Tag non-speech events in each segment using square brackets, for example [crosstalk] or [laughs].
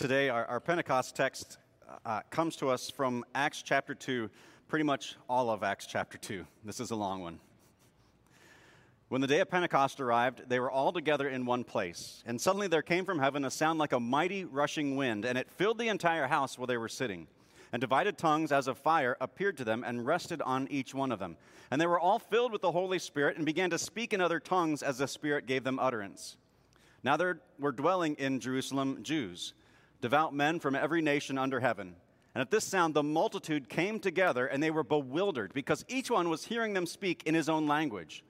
Today, our, our Pentecost text uh, comes to us from Acts chapter 2, pretty much all of Acts chapter 2. This is a long one. When the day of Pentecost arrived, they were all together in one place. And suddenly there came from heaven a sound like a mighty rushing wind, and it filled the entire house where they were sitting. And divided tongues as of fire appeared to them and rested on each one of them. And they were all filled with the Holy Spirit and began to speak in other tongues as the Spirit gave them utterance. Now there were dwelling in Jerusalem Jews devout men from every nation under heaven. And at this sound, the multitude came together, and they were bewildered, because each one was hearing them speak in his own language.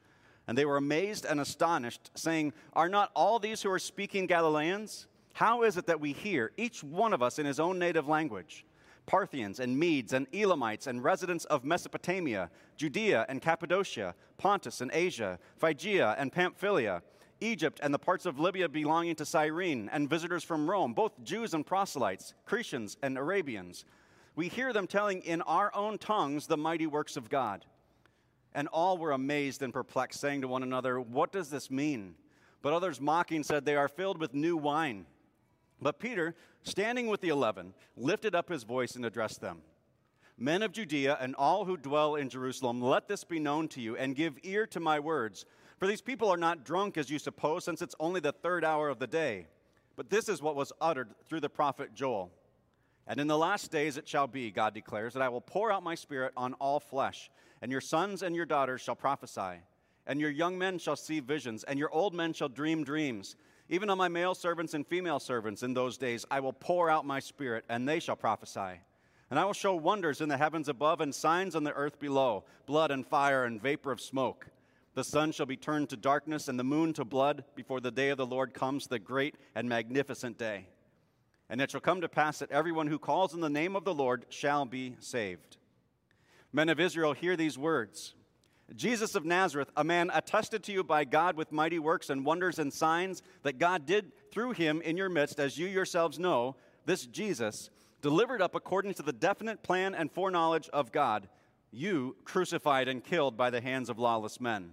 And they were amazed and astonished, saying, Are not all these who are speaking Galileans? How is it that we hear, each one of us in his own native language? Parthians and Medes and Elamites and residents of Mesopotamia, Judea and Cappadocia, Pontus and Asia, Phrygia and Pamphylia Egypt and the parts of Libya belonging to Cyrene, and visitors from Rome, both Jews and proselytes, Cretians and Arabians. We hear them telling in our own tongues the mighty works of God. And all were amazed and perplexed, saying to one another, What does this mean? But others mocking said, They are filled with new wine. But Peter, standing with the eleven, lifted up his voice and addressed them Men of Judea and all who dwell in Jerusalem, let this be known to you, and give ear to my words. For these people are not drunk as you suppose, since it's only the third hour of the day. But this is what was uttered through the prophet Joel. And in the last days it shall be, God declares, that I will pour out my spirit on all flesh, and your sons and your daughters shall prophesy, and your young men shall see visions, and your old men shall dream dreams. Even on my male servants and female servants in those days I will pour out my spirit, and they shall prophesy. And I will show wonders in the heavens above and signs on the earth below blood and fire and vapor of smoke. The sun shall be turned to darkness and the moon to blood before the day of the Lord comes, the great and magnificent day. And it shall come to pass that everyone who calls in the name of the Lord shall be saved. Men of Israel, hear these words Jesus of Nazareth, a man attested to you by God with mighty works and wonders and signs that God did through him in your midst, as you yourselves know, this Jesus, delivered up according to the definite plan and foreknowledge of God, you crucified and killed by the hands of lawless men.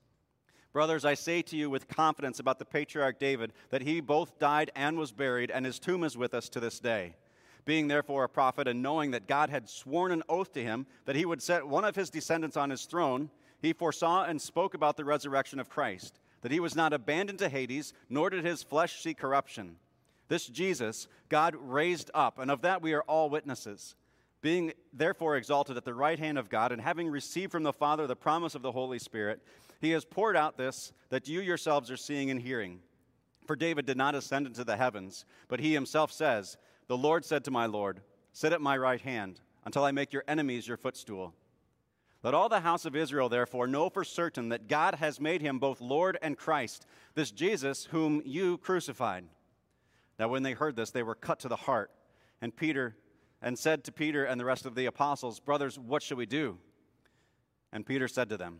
Brothers, I say to you with confidence about the patriarch David that he both died and was buried, and his tomb is with us to this day. Being therefore a prophet, and knowing that God had sworn an oath to him that he would set one of his descendants on his throne, he foresaw and spoke about the resurrection of Christ, that he was not abandoned to Hades, nor did his flesh see corruption. This Jesus God raised up, and of that we are all witnesses. Being therefore exalted at the right hand of God, and having received from the Father the promise of the Holy Spirit, he has poured out this that you yourselves are seeing and hearing. For David did not ascend into the heavens, but he himself says, The Lord said to my Lord, Sit at my right hand until I make your enemies your footstool. Let all the house of Israel, therefore, know for certain that God has made him both Lord and Christ, this Jesus whom you crucified. Now, when they heard this, they were cut to the heart, and Peter and said to Peter and the rest of the apostles, Brothers, what shall we do? And Peter said to them,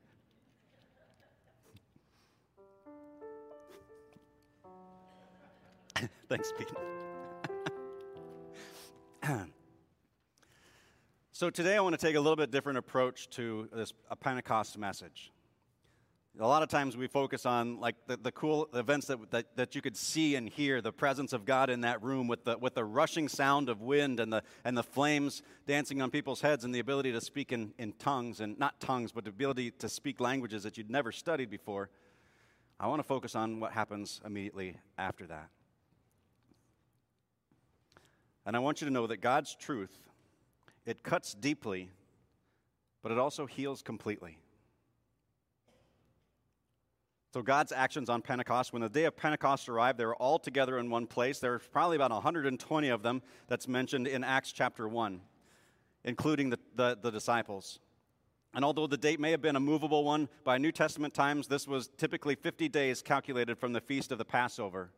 Thanks, Pete. so today I want to take a little bit different approach to this a Pentecost message. A lot of times we focus on like the, the cool events that, that, that you could see and hear, the presence of God in that room with the, with the rushing sound of wind and the, and the flames dancing on people's heads and the ability to speak in, in tongues, and not tongues, but the ability to speak languages that you'd never studied before. I want to focus on what happens immediately after that. And I want you to know that God's truth it cuts deeply, but it also heals completely. So, God's actions on Pentecost, when the day of Pentecost arrived, they were all together in one place. There were probably about 120 of them that's mentioned in Acts chapter 1, including the, the, the disciples. And although the date may have been a movable one by New Testament times, this was typically 50 days calculated from the feast of the Passover.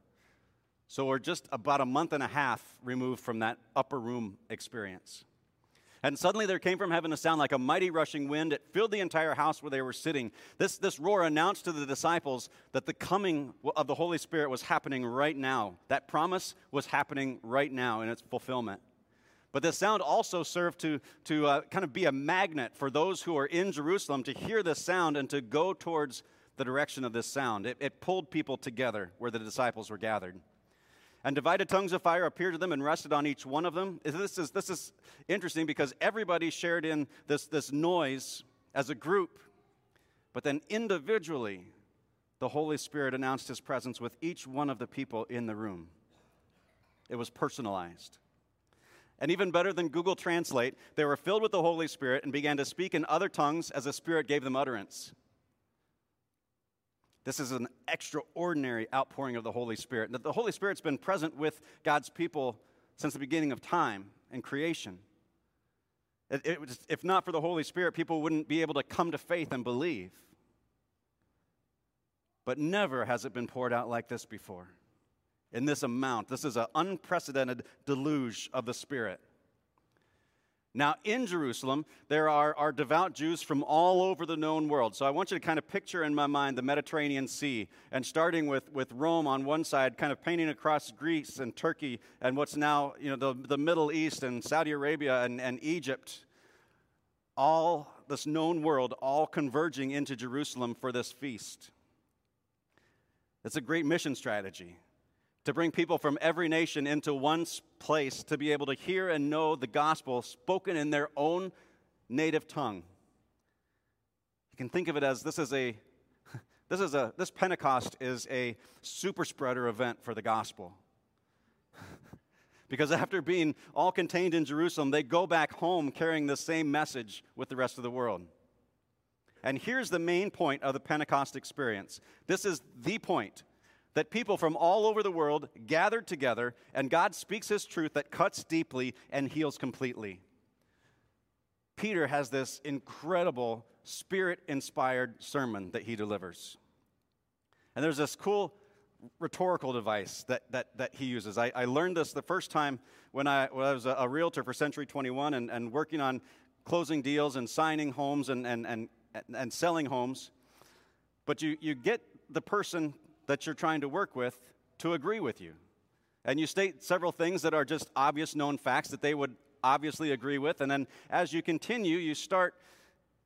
So we're just about a month and a half removed from that upper room experience. And suddenly there came from heaven a sound like a mighty rushing wind. It filled the entire house where they were sitting. This, this roar announced to the disciples that the coming of the Holy Spirit was happening right now. That promise was happening right now in its fulfillment. But this sound also served to, to uh, kind of be a magnet for those who are in Jerusalem to hear this sound and to go towards the direction of this sound. It, it pulled people together where the disciples were gathered. And divided tongues of fire appeared to them and rested on each one of them. This is, this is interesting because everybody shared in this, this noise as a group. But then individually, the Holy Spirit announced his presence with each one of the people in the room. It was personalized. And even better than Google Translate, they were filled with the Holy Spirit and began to speak in other tongues as the Spirit gave them utterance. This is an extraordinary outpouring of the Holy Spirit. The Holy Spirit's been present with God's people since the beginning of time and creation. It, it if not for the Holy Spirit, people wouldn't be able to come to faith and believe. But never has it been poured out like this before in this amount. This is an unprecedented deluge of the Spirit. Now, in Jerusalem, there are, are devout Jews from all over the known world. So I want you to kind of picture in my mind the Mediterranean Sea, and starting with, with Rome on one side, kind of painting across Greece and Turkey and what's now you know, the, the Middle East and Saudi Arabia and, and Egypt. All this known world, all converging into Jerusalem for this feast. It's a great mission strategy to bring people from every nation into one place to be able to hear and know the gospel spoken in their own native tongue. You can think of it as this is a [laughs] this is a this Pentecost is a super spreader event for the gospel. [laughs] because after being all contained in Jerusalem, they go back home carrying the same message with the rest of the world. And here's the main point of the Pentecost experience. This is the point that people from all over the world gathered together, and God speaks His truth that cuts deeply and heals completely. Peter has this incredible spirit inspired sermon that he delivers. And there's this cool rhetorical device that, that, that he uses. I, I learned this the first time when I, when I was a, a realtor for Century 21 and, and working on closing deals and signing homes and, and, and, and selling homes. But you, you get the person that you're trying to work with to agree with you. And you state several things that are just obvious known facts that they would obviously agree with. And then as you continue, you start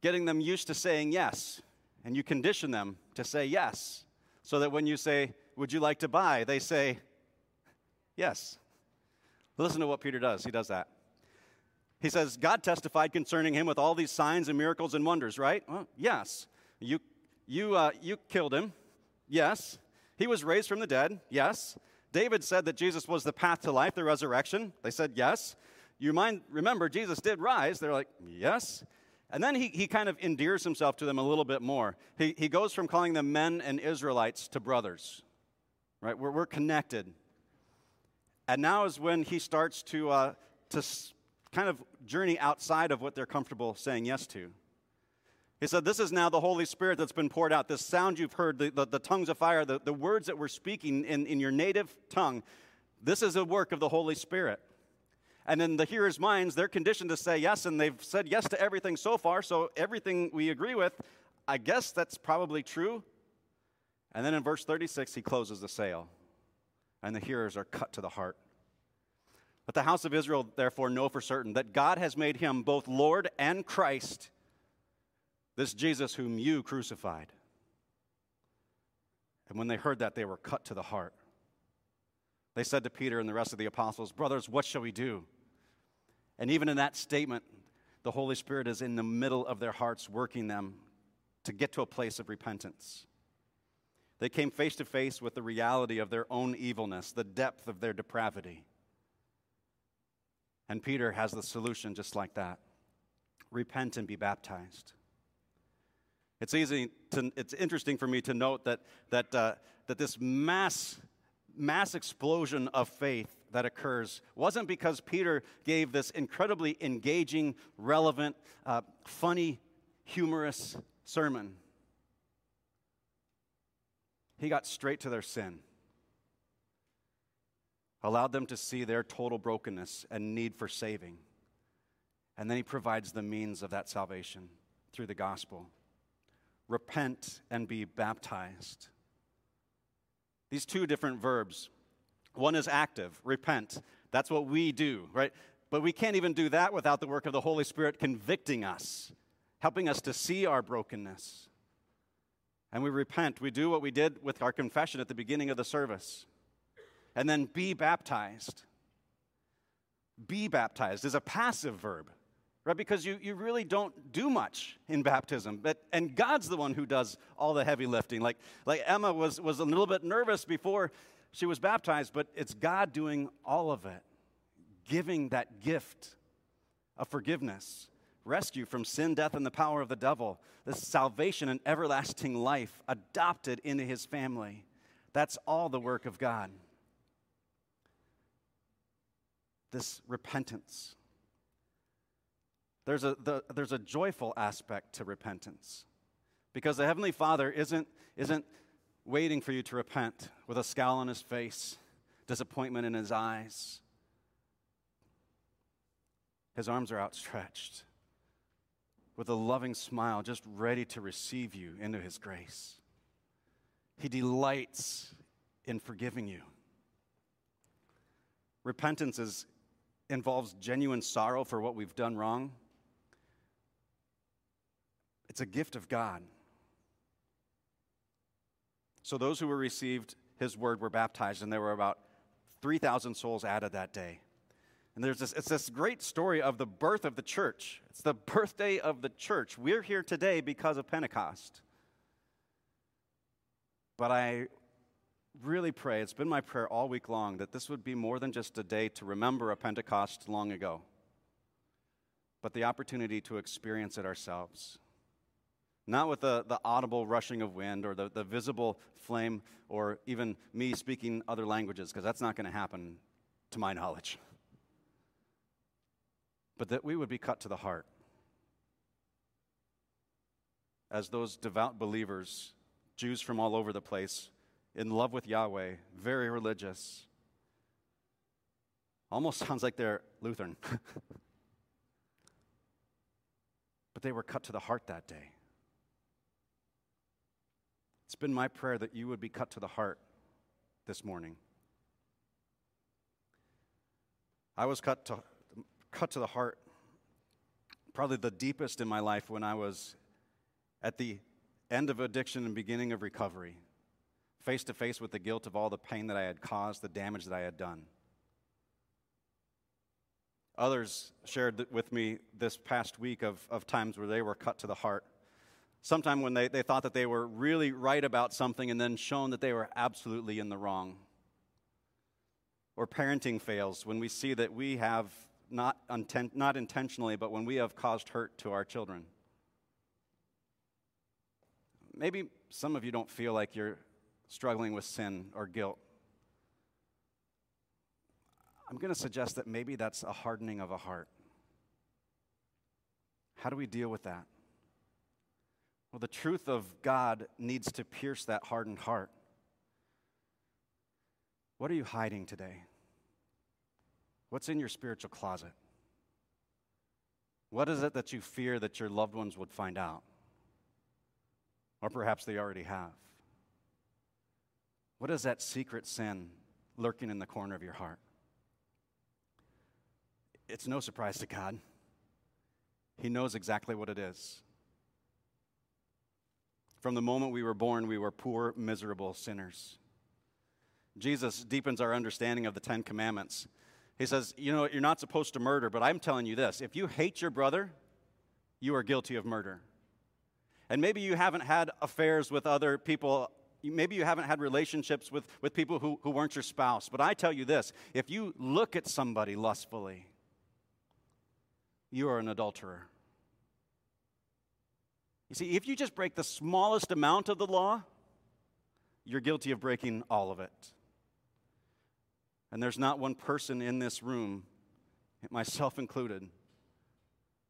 getting them used to saying yes. And you condition them to say yes. So that when you say, Would you like to buy? they say, Yes. Listen to what Peter does. He does that. He says, God testified concerning him with all these signs and miracles and wonders, right? Well, yes. You, you, uh, you killed him. Yes. He was raised from the dead, yes. David said that Jesus was the path to life, the resurrection. They said yes. You mind, remember, Jesus did rise. They're like, yes. And then he, he kind of endears himself to them a little bit more. He, he goes from calling them men and Israelites to brothers, right? We're, we're connected. And now is when he starts to, uh, to kind of journey outside of what they're comfortable saying yes to. He said, This is now the Holy Spirit that's been poured out. This sound you've heard, the, the, the tongues of fire, the, the words that we're speaking in, in your native tongue, this is a work of the Holy Spirit. And in the hearers' minds, they're conditioned to say yes, and they've said yes to everything so far, so everything we agree with, I guess that's probably true. And then in verse 36, he closes the sale, and the hearers are cut to the heart. Let the house of Israel therefore know for certain that God has made him both Lord and Christ this Jesus whom you crucified. And when they heard that, they were cut to the heart. They said to Peter and the rest of the apostles, Brothers, what shall we do? And even in that statement, the Holy Spirit is in the middle of their hearts, working them to get to a place of repentance. They came face to face with the reality of their own evilness, the depth of their depravity. And Peter has the solution just like that repent and be baptized. It's easy to, it's interesting for me to note that, that, uh, that this mass, mass explosion of faith that occurs wasn't because Peter gave this incredibly engaging, relevant, uh, funny, humorous sermon. He got straight to their sin allowed them to see their total brokenness and need for saving. And then he provides the means of that salvation through the gospel. Repent and be baptized. These two different verbs. One is active, repent. That's what we do, right? But we can't even do that without the work of the Holy Spirit convicting us, helping us to see our brokenness. And we repent. We do what we did with our confession at the beginning of the service and then be baptized. Be baptized is a passive verb, right? Because you, you really don't do much in baptism. But, and God's the one who does all the heavy lifting. Like, like Emma was, was a little bit nervous before she was baptized, but it's God doing all of it, giving that gift of forgiveness, rescue from sin, death, and the power of the devil, this salvation and everlasting life adopted into his family. That's all the work of God this repentance. There's a, the, there's a joyful aspect to repentance because the Heavenly Father isn't, isn't waiting for you to repent with a scowl on his face, disappointment in his eyes. His arms are outstretched with a loving smile, just ready to receive you into his grace. He delights in forgiving you. Repentance is involves genuine sorrow for what we've done wrong, it's a gift of God. So those who were received his word were baptized, and there were about 3,000 souls added that day. And there's this, it's this great story of the birth of the church. It's the birthday of the church. We're here today because of Pentecost. But I really pray, it's been my prayer all week long, that this would be more than just a day to remember a Pentecost long ago, but the opportunity to experience it ourselves. Not with the, the audible rushing of wind or the, the visible flame or even me speaking other languages, because that's not going to happen to my knowledge. But that we would be cut to the heart as those devout believers, Jews from all over the place, in love with Yahweh, very religious. Almost [laughs] sounds like they're Lutheran. [laughs] but they were cut to the heart that day. It's been my prayer that you would be cut to the heart this morning. I was cut to, cut to the heart, probably the deepest in my life when I was at the end of addiction and beginning of recovery face to face with the guilt of all the pain that I had caused, the damage that I had done. Others shared with me this past week of, of times where they were cut to the heart. Sometime when they, they thought that they were really right about something and then shown that they were absolutely in the wrong. Or parenting fails when we see that we have, not, not intentionally, but when we have caused hurt to our children. Maybe some of you don't feel like you're struggling with sin or guilt, I'm going to suggest that maybe that's a hardening of a heart. How do we deal with that? Well, the truth of God needs to pierce that hardened heart. What are you hiding today? What's in your spiritual closet? What is it that you fear that your loved ones would find out? Or perhaps they already have. What is that secret sin lurking in the corner of your heart? It's no surprise to God. He knows exactly what it is. From the moment we were born, we were poor, miserable sinners. Jesus deepens our understanding of the Ten Commandments. He says, You know, you're not supposed to murder, but I'm telling you this if you hate your brother, you are guilty of murder. And maybe you haven't had affairs with other people maybe you haven't had relationships with, with people who, who weren't your spouse, but I tell you this if you look at somebody lustfully, you are an adulterer. You see, if you just break the smallest amount of the law, you're guilty of breaking all of it. And there's not one person in this room, [laughs] myself included,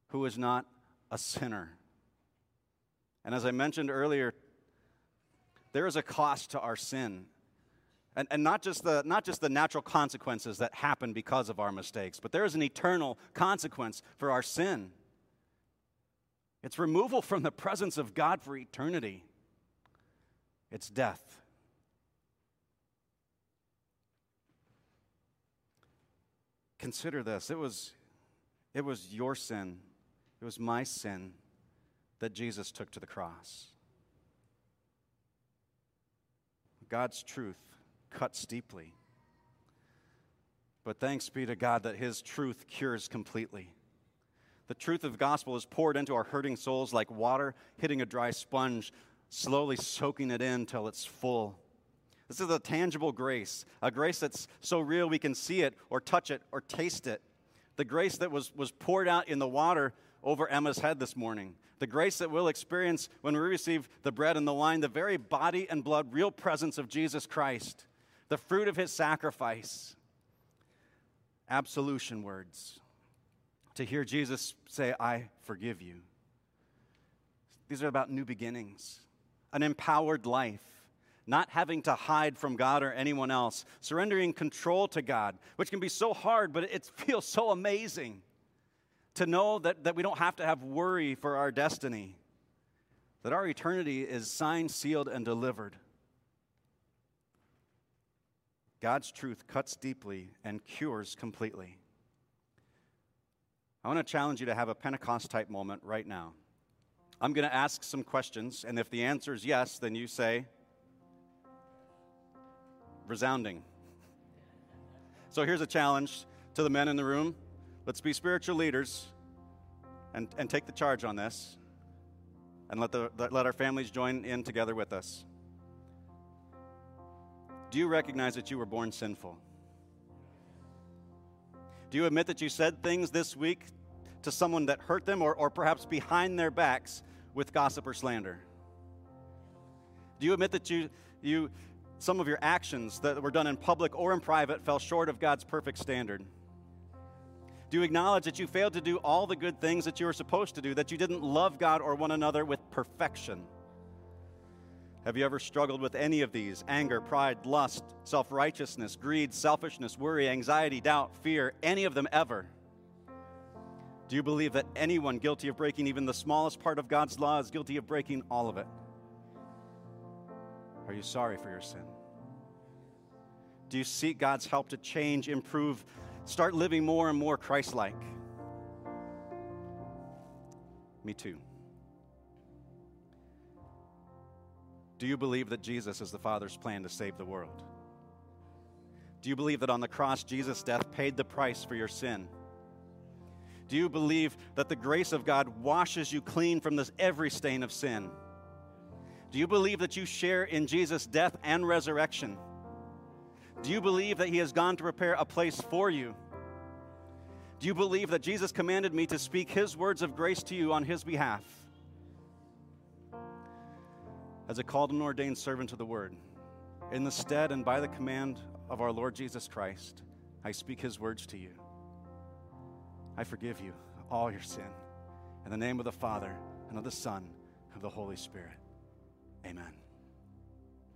who is not a sinner. And as I mentioned earlier, there is a cost to our sin. And, and not, just the, not just the natural consequences that happen because of our mistakes, but there is an eternal consequence for our sin. It's removal from the presence of God for eternity, it's death. Consider this it was, it was your sin, it was my sin that Jesus took to the cross. God's truth cuts deeply. But thanks be to God that His truth cures completely. The truth of the gospel is poured into our hurting souls like water hitting a dry sponge, slowly soaking it in till it's full. This is a tangible grace, a grace that's so real we can see it or touch it or taste it. The grace that was, was poured out in the water over Emma's head this morning. The grace that we'll experience when we receive the bread and the wine, the very body and blood, real presence of Jesus Christ, the fruit of his sacrifice. Absolution words. To hear Jesus say, I forgive you. These are about new beginnings, an empowered life not having to hide from God or anyone else, surrendering control to God, which can be so hard, but it feels so amazing to know that, that we don't have to have worry for our destiny, that our eternity is signed, sealed, and delivered. God's truth cuts deeply and cures completely. I want to challenge you to have a Pentecost type moment right now. I'm going to ask some questions, and if the answer is yes, then you say, resounding. So here's a challenge to the men in the room. Let's be spiritual leaders and, and take the charge on this and let, the, let our families join in together with us. Do you recognize that you were born sinful? Do you admit that you said things this week to someone that hurt them or, or perhaps behind their backs with gossip or slander? Do you admit that you, you some of your actions that were done in public or in private fell short of God's perfect standard? Do you acknowledge that you failed to do all the good things that you were supposed to do, that you didn't love God or one another with perfection? Have you ever struggled with any of these? Anger, pride, lust, self righteousness, greed, selfishness, worry, anxiety, doubt, fear, any of them ever? Do you believe that anyone guilty of breaking even the smallest part of God's law is guilty of breaking all of it? Are you sorry for your sin? Do you seek God's help to change, improve, start living more and more Christ like? Me too. Do you believe that Jesus is the Father's plan to save the world? Do you believe that on the cross, Jesus' death paid the price for your sin? Do you believe that the grace of God washes you clean from this every stain of sin? Do you believe that you share in Jesus' death and resurrection? Do you believe that He has gone to prepare a place for you? Do you believe that Jesus commanded me to speak His words of grace to you on His behalf? As a called and ordained servant of the Word, in the stead and by the command of our Lord Jesus Christ, I speak His words to you. I forgive you all your sin. In the name of the Father, and of the Son, and of the Holy Spirit. Amen.